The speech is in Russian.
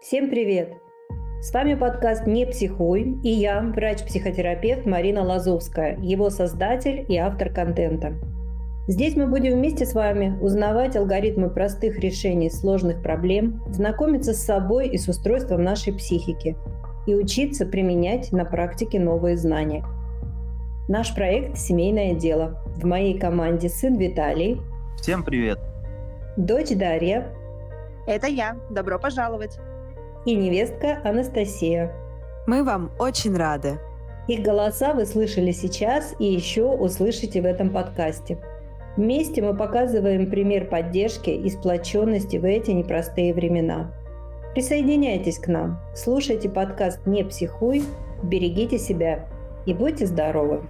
Всем привет! С вами подкаст «Не психуй» и я, врач-психотерапевт Марина Лазовская, его создатель и автор контента. Здесь мы будем вместе с вами узнавать алгоритмы простых решений сложных проблем, знакомиться с собой и с устройством нашей психики и учиться применять на практике новые знания. Наш проект «Семейное дело». В моей команде сын Виталий. Всем привет! Дочь Дарья. Это я. Добро пожаловать! И невестка Анастасия. Мы вам очень рады. Их голоса вы слышали сейчас и еще услышите в этом подкасте. Вместе мы показываем пример поддержки и сплоченности в эти непростые времена. Присоединяйтесь к нам, слушайте подкаст «Не психуй», берегите себя и будьте здоровы!